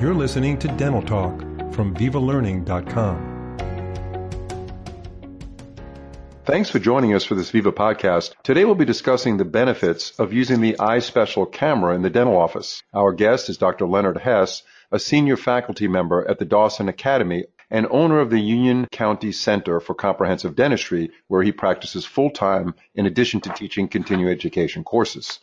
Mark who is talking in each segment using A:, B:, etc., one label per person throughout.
A: You're listening to Dental Talk from VivaLearning.com. Thanks for joining us for this Viva podcast. Today we'll be discussing the benefits of using the EyeSpecial camera in the dental office. Our guest is Dr. Leonard Hess, a senior faculty member at the Dawson Academy and owner of the Union County Center for Comprehensive Dentistry, where he practices full time in addition to teaching continuing education courses.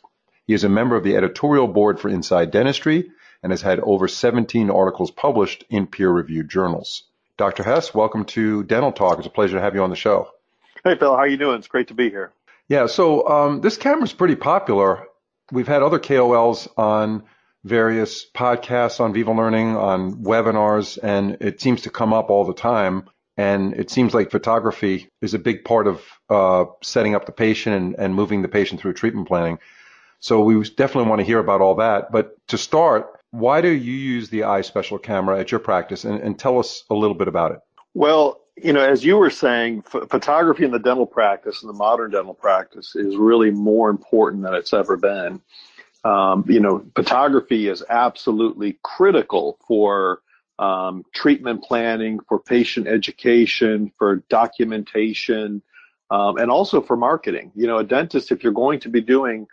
A: He is a member of the editorial board for Inside Dentistry and has had over 17 articles published in peer-reviewed journals. Dr. Hess, welcome to Dental Talk. It's a pleasure to have you on the show.
B: Hey, Phil. How you doing? It's great to be here.
A: Yeah. So um, this camera is pretty popular. We've had other KOLs on various podcasts on Viva Learning, on webinars, and it seems to come up all the time. And it seems like photography is a big part of uh, setting up the patient and, and moving the patient through treatment planning. So we definitely want to hear about all that. But to start, why do you use the EyeSpecial camera at your practice and, and tell us a little bit about it?
B: Well, you know, as you were saying, ph- photography in the dental practice, in the modern dental practice, is really more important than it's ever been. Um, you know, photography is absolutely critical for um, treatment planning, for patient education, for documentation, um, and also for marketing. You know, a dentist, if you're going to be doing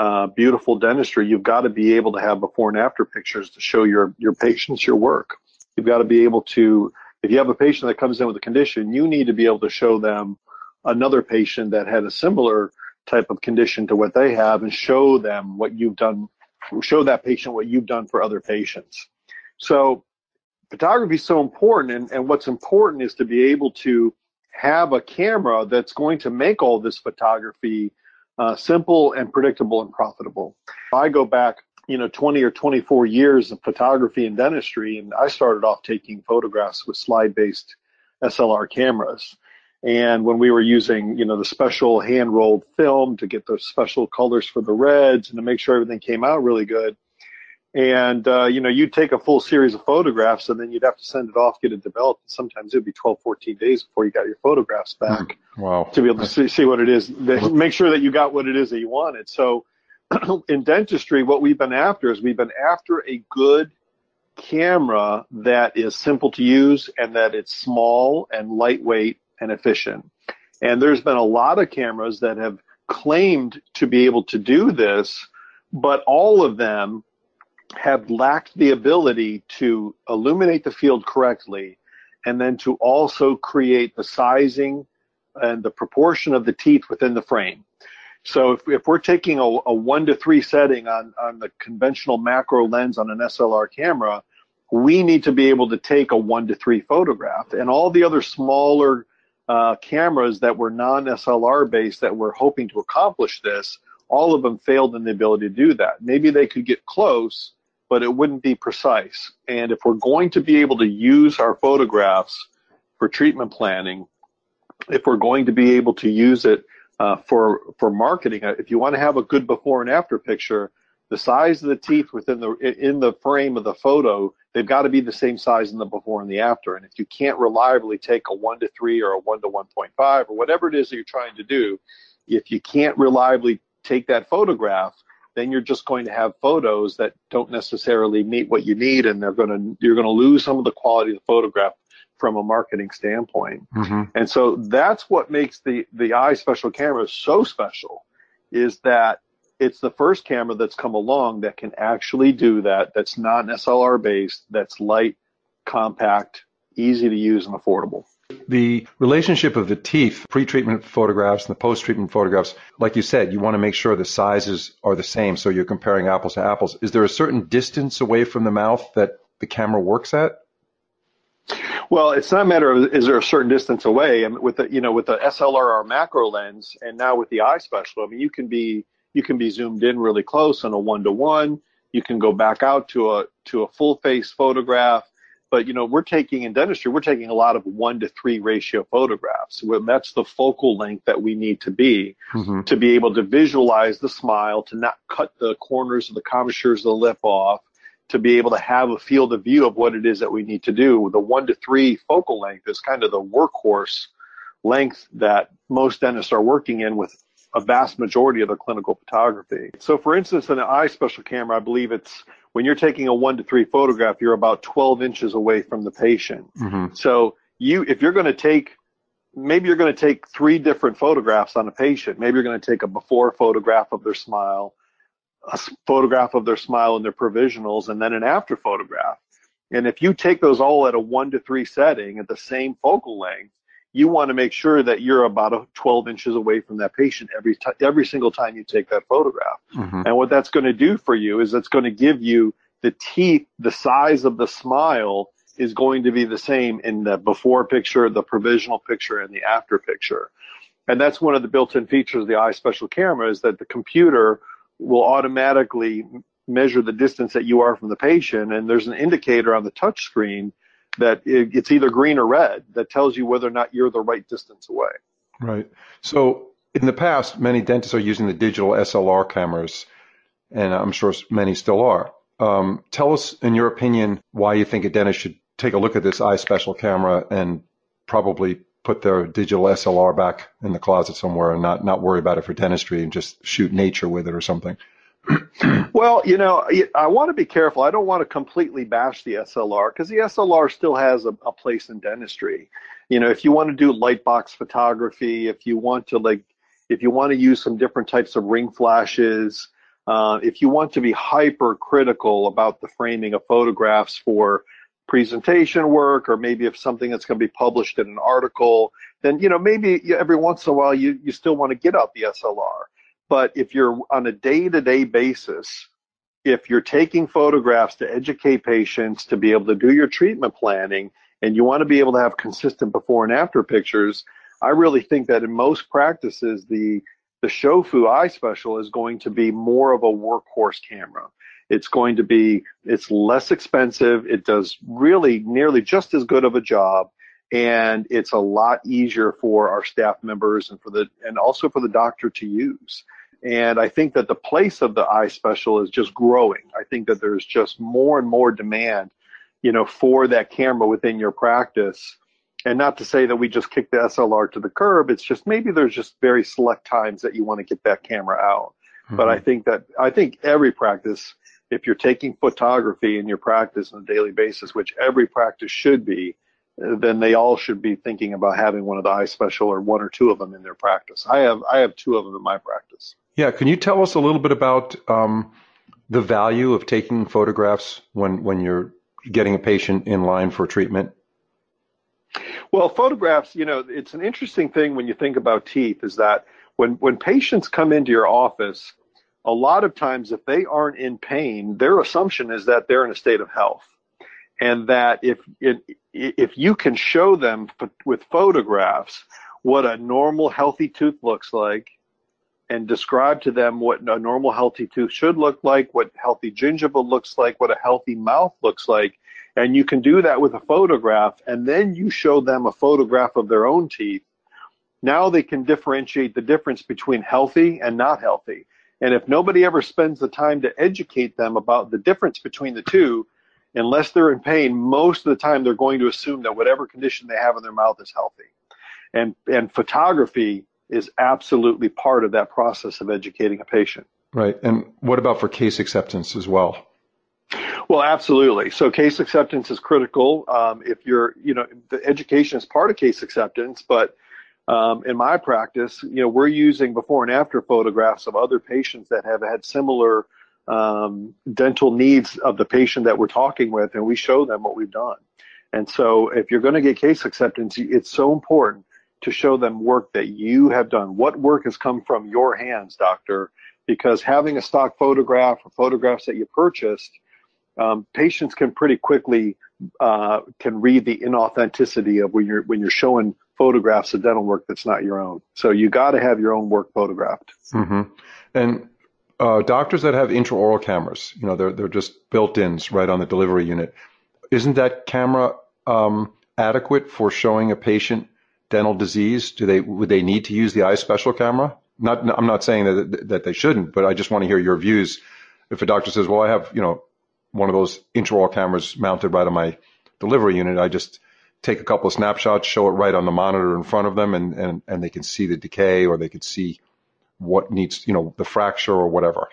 B: uh, beautiful dentistry, you've got to be able to have before and after pictures to show your your patients your work. You've got to be able to, if you have a patient that comes in with a condition, you need to be able to show them another patient that had a similar type of condition to what they have and show them what you've done, show that patient what you've done for other patients. So photography is so important and, and what's important is to be able to have a camera that's going to make all this photography uh, simple and predictable and profitable. I go back, you know, 20 or 24 years of photography and dentistry, and I started off taking photographs with slide-based SLR cameras. And when we were using, you know, the special hand-rolled film to get those special colors for the reds and to make sure everything came out really good, and uh, you know you'd take a full series of photographs and then you'd have to send it off get it developed and sometimes it'd be 12 14 days before you got your photographs back
A: hmm. wow.
B: to be able to see, see what it is make sure that you got what it is that you wanted so in dentistry what we've been after is we've been after a good camera that is simple to use and that it's small and lightweight and efficient and there's been a lot of cameras that have claimed to be able to do this but all of them have lacked the ability to illuminate the field correctly and then to also create the sizing and the proportion of the teeth within the frame. So if, if we're taking a, a one to three setting on, on the conventional macro lens on an SLR camera, we need to be able to take a one to three photograph. And all the other smaller uh, cameras that were non SLR based that were hoping to accomplish this, all of them failed in the ability to do that. Maybe they could get close, but it wouldn't be precise. And if we're going to be able to use our photographs for treatment planning, if we're going to be able to use it uh, for for marketing, uh, if you want to have a good before and after picture, the size of the teeth within the in the frame of the photo, they've got to be the same size in the before and the after. And if you can't reliably take a one to three or a one to one point five or whatever it is that you're trying to do, if you can't reliably take that photograph, then you're just going to have photos that don't necessarily meet what you need, and they're going to you're going to lose some of the quality of the photograph from a marketing standpoint. Mm-hmm. And so that's what makes the the EyeSpecial camera so special, is that it's the first camera that's come along that can actually do that. That's not an SLR based. That's light, compact, easy to use, and affordable.
A: The relationship of the teeth, pre-treatment photographs and the post-treatment photographs, like you said, you want to make sure the sizes are the same so you're comparing apples to apples. Is there a certain distance away from the mouth that the camera works at?
B: Well, it's not a matter of is there a certain distance away. I mean, with the you know with the SLR macro lens, and now with the EyeSpecial, I mean you can be you can be zoomed in really close on a one to one. You can go back out to a to a full face photograph. But you know, we're taking in dentistry, we're taking a lot of one to three ratio photographs. That's the focal length that we need to be mm-hmm. to be able to visualize the smile, to not cut the corners of the commissures of the lip off, to be able to have a field of view of what it is that we need to do. The one to three focal length is kind of the workhorse length that most dentists are working in with a vast majority of their clinical photography. So for instance, in an EyeSpecial camera, I believe it's when you're taking a one to three photograph, you're about 12 inches away from the patient. Mm-hmm. So you, if you're going to take, maybe you're going to take three different photographs on a patient. Maybe you're going to take a before photograph of their smile, a photograph of their smile and their provisionals, and then an after photograph. And if you take those all at a one to three setting at the same focal length, you want to make sure that you're about 12 inches away from that patient every t- every single time you take that photograph. Mm-hmm. And what that's going to do for you is it's going to give you the teeth, the size of the smile is going to be the same in the before picture, the provisional picture, and the after picture. And that's one of the built-in features of the EyeSpecial camera is that the computer will automatically measure the distance that you are from the patient, and there's an indicator on the touch screen that it's either green or red that tells you whether or not you're the right distance away.
A: Right. So in the past, many dentists are using the digital SLR cameras, and I'm sure many still are. Um, tell us, in your opinion, why you think a dentist should take a look at this EyeSpecial camera and probably put their digital SLR back in the closet somewhere and not, not worry about it for dentistry and just shoot nature with it or something.
B: Well, you know, I want to be careful. I don't want to completely bash the SLR because the SLR still has a, a, place in dentistry. You know, if you want to do light box photography, if you want to like, if you want to use some different types of ring flashes, uh, if you want to be hyper critical about the framing of photographs for presentation work, or maybe if something that's going to be published in an article, then you know maybe every once in a while you you still want to get out the SLR. But if you're on a day to day basis, if you're taking photographs to educate patients to be able to do your treatment planning and you want to be able to have consistent before and after pictures, I really think that in most practices, the the Shofu EyeSpecial is going to be more of a workhorse camera. It's going to be, it's less expensive. It does really nearly just as good of a job. And it's a lot easier for our staff members and for the, and also for the doctor to use. And I think that the place of the EyeSpecial is just growing. I think that there's just more and more demand, you know, for that camera within your practice. And not to say that we just kick the SLR to the curb. It's just maybe there's just very select times that you want to get that camera out. Mm-hmm. But I think that I think every practice, if you're taking photography in your practice on a daily basis, which every practice should be, then they all should be thinking about having one of the EyeSpecial or one or two of them in their practice. I have I have two of them in my practice.
A: Yeah, can you tell us a little bit about um, the value of taking photographs when when you're getting a patient in line for treatment?
B: Well, photographs, you know, it's an interesting thing when you think about teeth is that when when patients come into your office, a lot of times if they aren't in pain, their assumption is that they're in a state of health. And that if if you can show them with photographs what a normal healthy tooth looks like and describe to them what a normal healthy tooth should look like, what healthy gingiva looks like, what a healthy mouth looks like. And you can do that with a photograph, and then you show them a photograph of their own teeth. Now they can differentiate the difference between healthy and not healthy. And if nobody ever spends the time to educate them about the difference between the two, unless they're in pain, most of the time they're going to assume that whatever condition they have in their mouth is healthy. And, and photography is absolutely part of that process of educating a patient.
A: Right. And what about for case acceptance as well?
B: Well, absolutely. So case acceptance is critical. Um, if you're, you know, the education is part of case acceptance, but um, in my practice, you know, we're using before and after photographs of other patients that have had similar um, dental needs of the patient that we're talking with, and we show them what we've done. And so, if you're going to get case acceptance, it's so important to show them work that you have done. What work has come from your hands, doctor? Because having a stock photograph or photographs that you purchased, um, patients can pretty quickly uh, can read the inauthenticity of when you're when you're showing photographs of dental work that's not your own. So you got to have your own work photographed.
A: Mm-hmm. And uh, doctors that have intraoral cameras, you know, they're they're just built-ins right on the delivery unit. Isn't that camera um, adequate for showing a patient dental disease? Do they would they need to use the EyeSpecial camera? Not, I'm not saying that that they shouldn't, but I just want to hear your views. If a doctor says, "Well, I have you know one of those intraoral cameras mounted right on my delivery unit," I just take a couple of snapshots, show it right on the monitor in front of them, and and and they can see the decay or they could see what needs you know the fracture or whatever.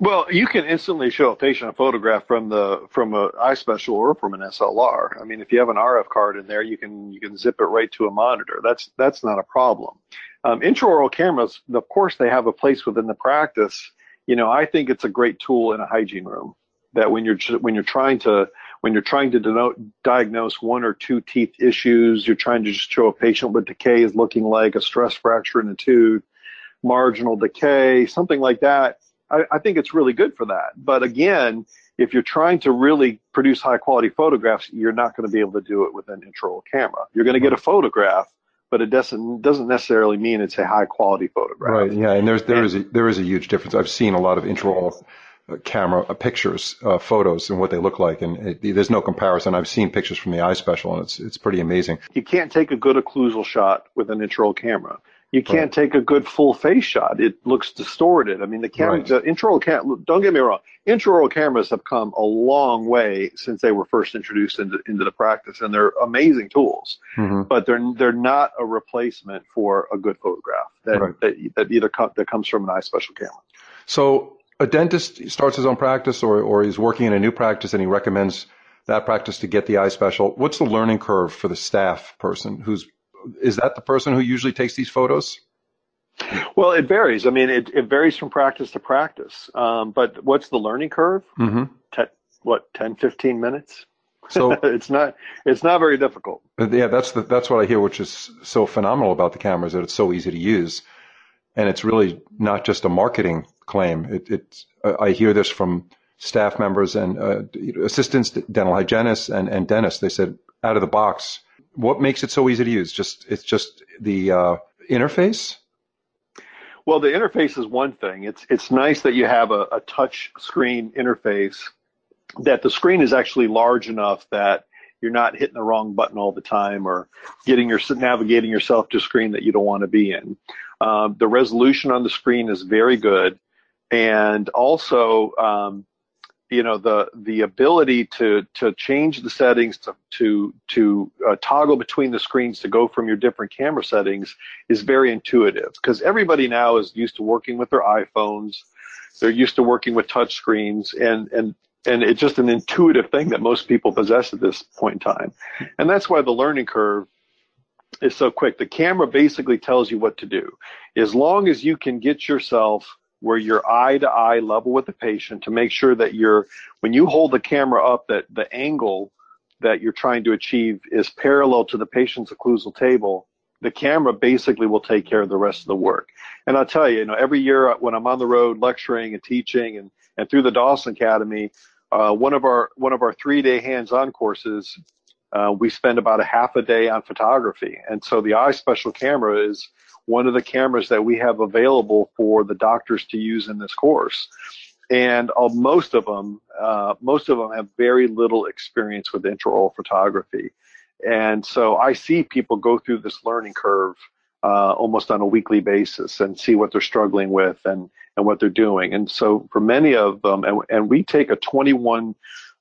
B: Well, you can instantly show a patient a photograph from the from a EyeSpecial or from an SLR. I mean, if you have an RF card in there, you can you can zip it right to a monitor. That's that's not a problem. Um, intraoral cameras, of course, they have a place within the practice. You know, I think it's a great tool in a hygiene room. That when you're when you're trying to when you're trying to denote, diagnose one or two teeth issues, you're trying to just show a patient what decay is looking like, a stress fracture in a tooth, marginal decay, something like that I, I think it's really good for that. But again, if you're trying to really produce high quality photographs, you're not going to be able to do it with an intraoral camera. You're going to get a photograph, but it doesn't doesn't necessarily mean it's a high quality photograph.
A: Right. Yeah. And there's there and, is a, there is a huge difference. I've seen a lot of intraoral uh, camera uh, pictures, uh, photos, and what they look like, and it, there's no comparison. I've seen pictures from the EyeSpecial, and it's it's pretty amazing.
B: You can't take a good occlusal shot with an intraoral camera. You can't right. take a good full face shot. It looks distorted. I mean, the camera, right. the intraoral cam. Don't get me wrong. Intraoral cameras have come a long way since they were first introduced into into the practice, and they're amazing tools. Mm-hmm. But they're they're not a replacement for a good photograph that right. that, that either co- that comes from an EyeSpecial camera.
A: So a dentist starts his own practice, or or he's working in a new practice, and he recommends that practice to get the EyeSpecial. What's the learning curve for the staff person who's is that the person who usually takes these photos?
B: Well, it varies. I mean, it, it varies from practice to practice. Um, but what's the learning curve? Mm-hmm. Ten, what, 10, 15 minutes? So it's not it's not very difficult.
A: Yeah, that's the, that's what I hear, which is so phenomenal about the cameras that it's so easy to use, and it's really not just a marketing claim. It, it I hear this from staff members and uh, assistants, dental hygienists, and, and dentists. They said out of the box, what makes it so easy to use? Just it's just the uh, interface.
B: Well, the interface is one thing. It's it's nice that you have a, a touch screen interface. That the screen is actually large enough that you're not hitting the wrong button all the time or getting your navigating yourself to a screen that you don't want to be in. Um, the resolution on the screen is very good, and also um, you know the the ability to to change the settings to to to uh, toggle between the screens to go from your different camera settings is very intuitive because everybody now is used to working with their iPhones. They're used to working with touch screens and and and it's just an intuitive thing that most people possess at this point in time. And that's why the learning curve is so quick. The camera basically tells you what to do. As long as you can get yourself where you're eye to eye level with the patient to make sure that you're, when you hold the camera up, that the angle that you're trying to achieve is parallel to the patient's occlusal table, the camera basically will take care of the rest of the work. And I'll tell you, you know, every year when I'm on the road lecturing and teaching and, and through the Dawson Academy, uh, one of our one of our three day hands-on courses, uh, we spend about a half a day on photography, and so the EyeSpecial camera is one of the cameras that we have available for the doctors to use in this course. And uh, most of them, uh, most of them have very little experience with intraoral photography. And so I see people go through this learning curve uh, almost on a weekly basis and see what they're struggling with and, and what they're doing. And so for many of them, and, and we take a 21,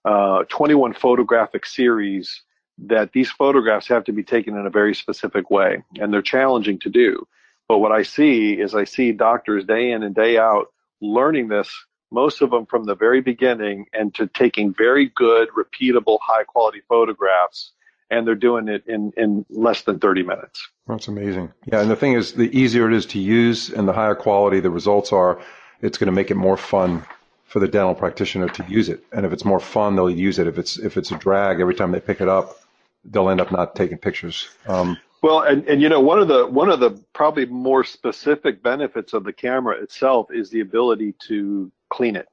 B: uh, 21 photographic series that these photographs have to be taken in a very specific way, and they're challenging to do. But what I see is I see doctors day in and day out learning this, most of them from the very beginning, and to taking very good, repeatable, high quality photographs, and they're doing it in, in less than 30 minutes.
A: That's amazing. Yeah, and the thing is, the easier it is to use and the higher quality the results are, it's going to make it more fun for the dental practitioner to use it. And if it's more fun, they'll use it. If it's if it's a drag every time they pick it up, they'll end up not taking pictures. Um,
B: well, and, and you know one of the one of the probably more specific benefits of the camera itself is the ability to clean it.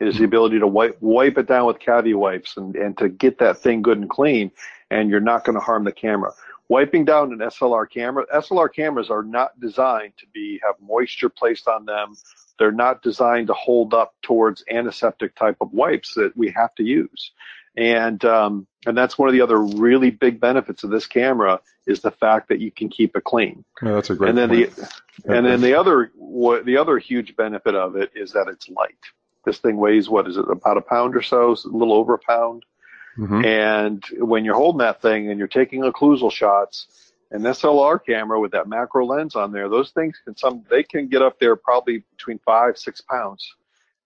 B: Is the ability to wipe wipe it down with CaviWipes and, and to get that thing good and clean, and you're not going to harm the camera. Wiping down an SLR camera, SLR cameras are not designed to be have moisture placed on them. They're not designed to hold up towards antiseptic type of wipes that we have to use and um, and that's one of the other really big benefits of this camera is the fact that you can keep it clean.
A: Yeah, that's a great.
B: And then
A: point.
B: the and then the other what, the other huge benefit of it is that it's light. This thing weighs what is it about a pound or so, a little over a pound. Mm-hmm. And when you're holding that thing and you're taking occlusal shots, an SLR camera with that macro lens on there, those things can some they can get up there probably between five six pounds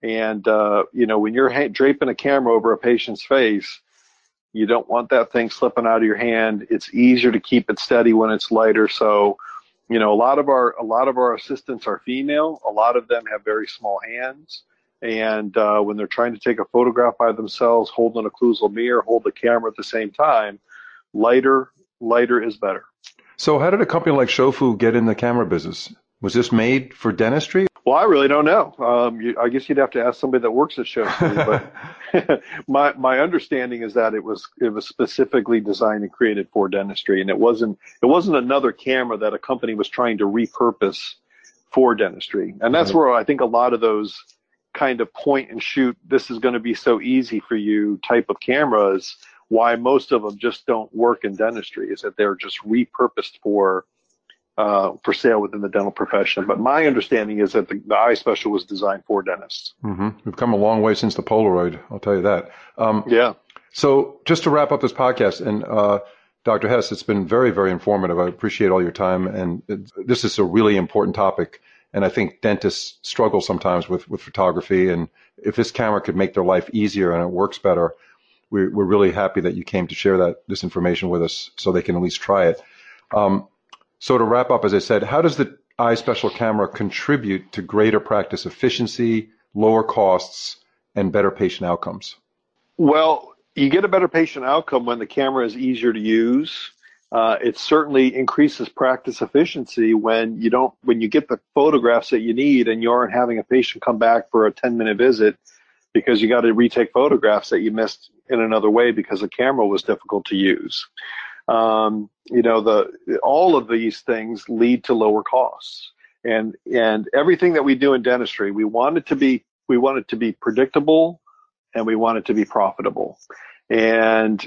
B: And, uh, you know, when you're ha- draping a camera over a patient's face, you don't want that thing slipping out of your hand. It's easier to keep it steady when it's lighter. So, you know, a lot of our, a lot of our assistants are female. A lot of them have very small hands. And, uh, when they're trying to take a photograph by themselves, holding an occlusal mirror, hold the camera at the same time, lighter, lighter is better.
A: So how did a company like Shofu get in the camera business? Was this made for dentistry?
B: Well, I really don't know. Um, you, I guess you'd have to ask somebody that works at Shofu. but my my understanding is that it was it was specifically designed and created for dentistry, and it wasn't it wasn't another camera that a company was trying to repurpose for dentistry. And that's where I think a lot of those kind of point and shoot, this is going to be so easy for you type of cameras. Why most of them just don't work in dentistry is that they're just repurposed for uh, for sale within the dental profession. But my understanding is that the, the EyeSpecial was designed for dentists.
A: Mm-hmm. We've come a long way since the Polaroid. I'll tell you that.
B: Um, yeah.
A: So just to wrap up this podcast, and uh, Dr. Hess, it's been very, very informative. I appreciate all your time, and it, this is a really important topic. And I think dentists struggle sometimes with with photography, and if this camera could make their life easier and it works better, we're, we're really happy that you came to share that this information with us, so they can at least try it. Um, so to wrap up, as I said, how does the EyeSpecial camera contribute to greater practice efficiency, lower costs, and better patient outcomes?
B: Well, you get a better patient outcome when the camera is easier to use. Uh, it certainly increases practice efficiency when you don't when you get the photographs that you need and you aren't having a patient come back for a 10 minute visit because you got to retake photographs that you missed in another way because the camera was difficult to use. Um, you know, the all of these things lead to lower costs, and and everything that we do in dentistry, we want it to be we want it to be predictable, and we want it to be profitable, and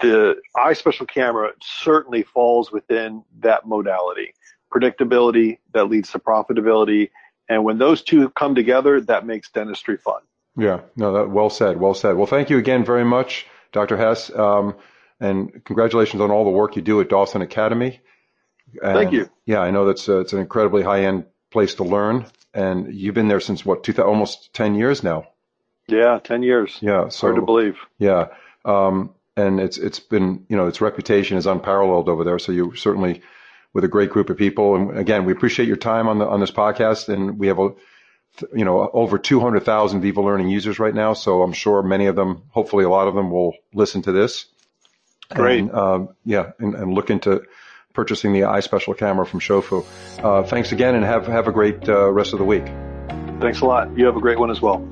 B: the EyeSpecial camera certainly falls within that modality. Predictability that leads to profitability, and when those two come together, that makes dentistry fun.
A: Yeah, no, that well said, well said. Well, thank you again very much, Dr. Hess. Um, and congratulations on all the work you do at Dawson Academy.
B: And Thank you.
A: Yeah, I know that's uh, it's an incredibly high end place to learn, and you've been there since what, two, almost ten years now.
B: Yeah, ten years.
A: Yeah, so,
B: hard to believe.
A: Yeah, um, and it's it's been you know its reputation is unparalleled over there. So you certainly with a great group of people, and again, we appreciate your time on the on this podcast, and we have a you know over 200,000 Viva Learning users right now. So I'm sure many of them, hopefully a lot of them, will listen to this
B: Great.
A: And, um, yeah, and, and, look into purchasing the EyeSpecial camera from Shofu. Uh, thanks again, and have have a great uh, rest of the week.
B: Thanks a lot. You have a great one as well.